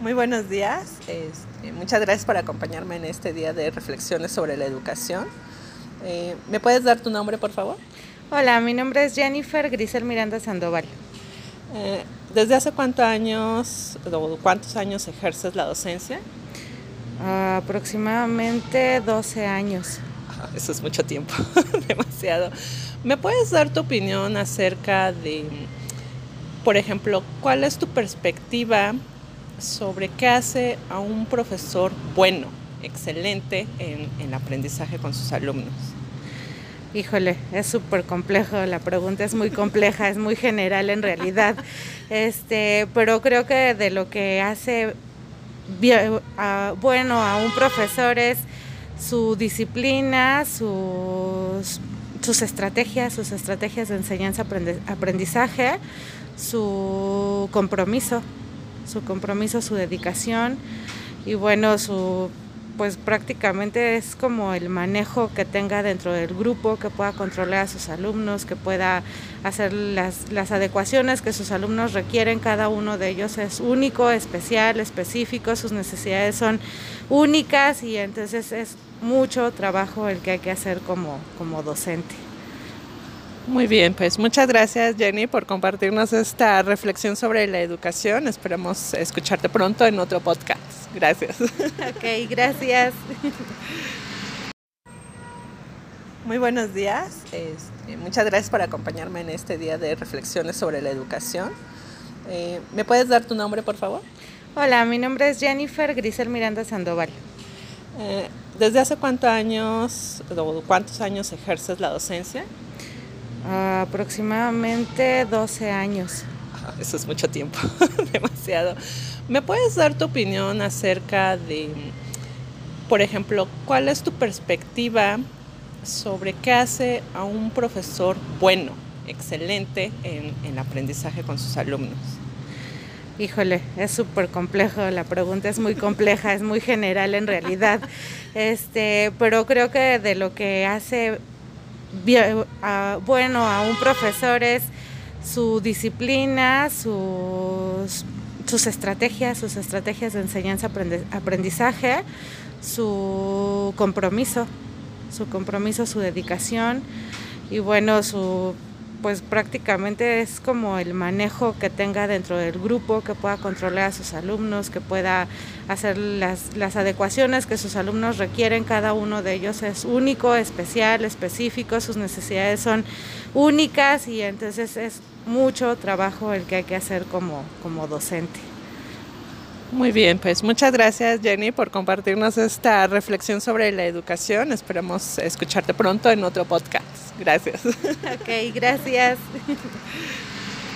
Muy buenos días. Este, muchas gracias por acompañarme en este día de reflexiones sobre la educación. Eh, ¿Me puedes dar tu nombre, por favor? Hola, mi nombre es Jennifer Grisel Miranda Sandoval. Eh, ¿Desde hace cuántos años o cuántos años ejerces la docencia? aproximadamente 12 años. eso es mucho tiempo, demasiado. ¿Me puedes dar tu opinión acerca de, por ejemplo, cuál es tu perspectiva sobre qué hace a un profesor bueno, excelente en, el aprendizaje con sus alumnos? Híjole, es súper complejo, la pregunta es muy compleja, es muy general en realidad, este, pero creo que de lo que hace bueno a un profesor es su disciplina, sus, sus estrategias, sus estrategias de enseñanza, aprendizaje, su compromiso su compromiso, su dedicación y bueno, su pues prácticamente es como el manejo que tenga dentro del grupo, que pueda controlar a sus alumnos, que pueda hacer las, las adecuaciones que sus alumnos requieren. Cada uno de ellos es único, especial, específico, sus necesidades son únicas y entonces es mucho trabajo el que hay que hacer como, como docente. Muy bien, pues muchas gracias Jenny por compartirnos esta reflexión sobre la educación. Esperamos escucharte pronto en otro podcast. Gracias. Ok, gracias. Muy buenos días. Este, muchas gracias por acompañarme en este día de reflexiones sobre la educación. Eh, ¿Me puedes dar tu nombre, por favor? Hola, mi nombre es Jennifer Grisel Miranda Sandoval. Eh, ¿Desde hace cuántos años o cuántos años ejerces la docencia? Aproximadamente 12 años. Eso es mucho tiempo, demasiado. ¿Me puedes dar tu opinión acerca de, por ejemplo, cuál es tu perspectiva sobre qué hace a un profesor bueno, excelente en, el aprendizaje con sus alumnos? Híjole, es súper complejo, la pregunta es muy compleja, es muy general en realidad, este, pero creo que de lo que hace bueno a un profesor es su disciplina, sus, sus estrategias, sus estrategias de enseñanza, aprendizaje, su compromiso, su compromiso, su dedicación y bueno, su pues prácticamente es como el manejo que tenga dentro del grupo, que pueda controlar a sus alumnos, que pueda hacer las, las adecuaciones que sus alumnos requieren. Cada uno de ellos es único, especial, específico, sus necesidades son únicas y entonces es mucho trabajo el que hay que hacer como, como docente. Muy bien, pues muchas gracias Jenny por compartirnos esta reflexión sobre la educación. Esperamos escucharte pronto en otro podcast. Gracias. Ok, gracias.